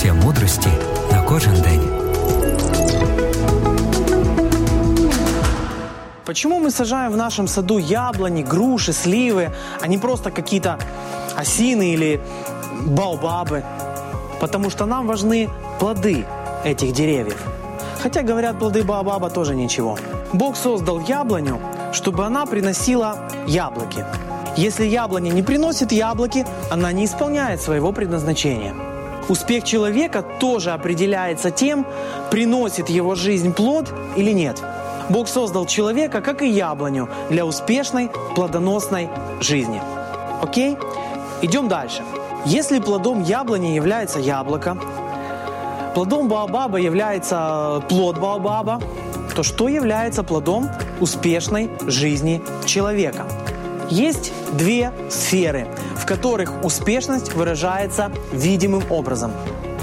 заняття мудрості на кожен день. Почему мы сажаем в нашем саду яблони, груши, сливы, а не просто какие-то осины или баобабы? Потому что нам важны плоды этих деревьев. Хотя, говорят, плоды баобаба тоже ничего. Бог создал яблоню, чтобы она приносила яблоки. Если яблоня не приносит яблоки, она не исполняет своего предназначения. Успех человека тоже определяется тем, приносит его жизнь плод или нет. Бог создал человека, как и яблоню, для успешной, плодоносной жизни. Окей? Идем дальше. Если плодом яблони является яблоко, плодом баобаба является плод баобаба, то что является плодом успешной жизни человека? Есть две сферы, в которых успешность выражается видимым образом.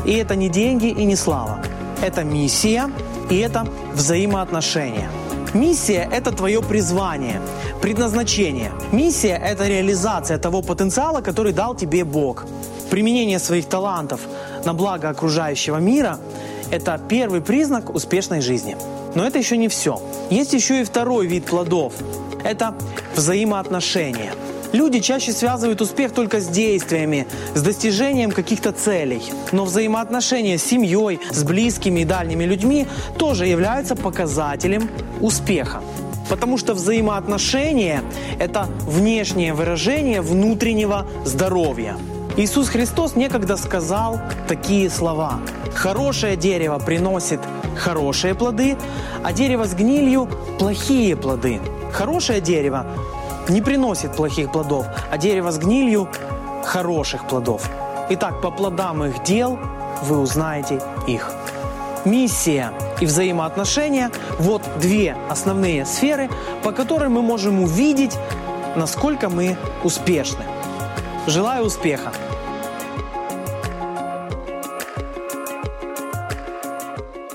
И это не деньги и не слава. Это миссия и это взаимоотношения. Миссия – это твое призвание, предназначение. Миссия – это реализация того потенциала, который дал тебе Бог. Применение своих талантов на благо окружающего мира – это первый признак успешной жизни. Но это еще не все. Есть еще и второй вид плодов – это взаимоотношения. Люди чаще связывают успех только с действиями, с достижением каких-то целей. Но взаимоотношения с семьей, с близкими и дальними людьми тоже являются показателем успеха. Потому что взаимоотношения – это внешнее выражение внутреннего здоровья. Иисус Христос некогда сказал такие слова. «Хорошее дерево приносит хорошие плоды, а дерево с гнилью – плохие плоды». Хорошее дерево не приносит плохих плодов, а дерево с гнилью – хороших плодов. Итак, по плодам их дел вы узнаете их. Миссия и взаимоотношения – вот две основные сферы, по которым мы можем увидеть, насколько мы успешны. Желаю успеха!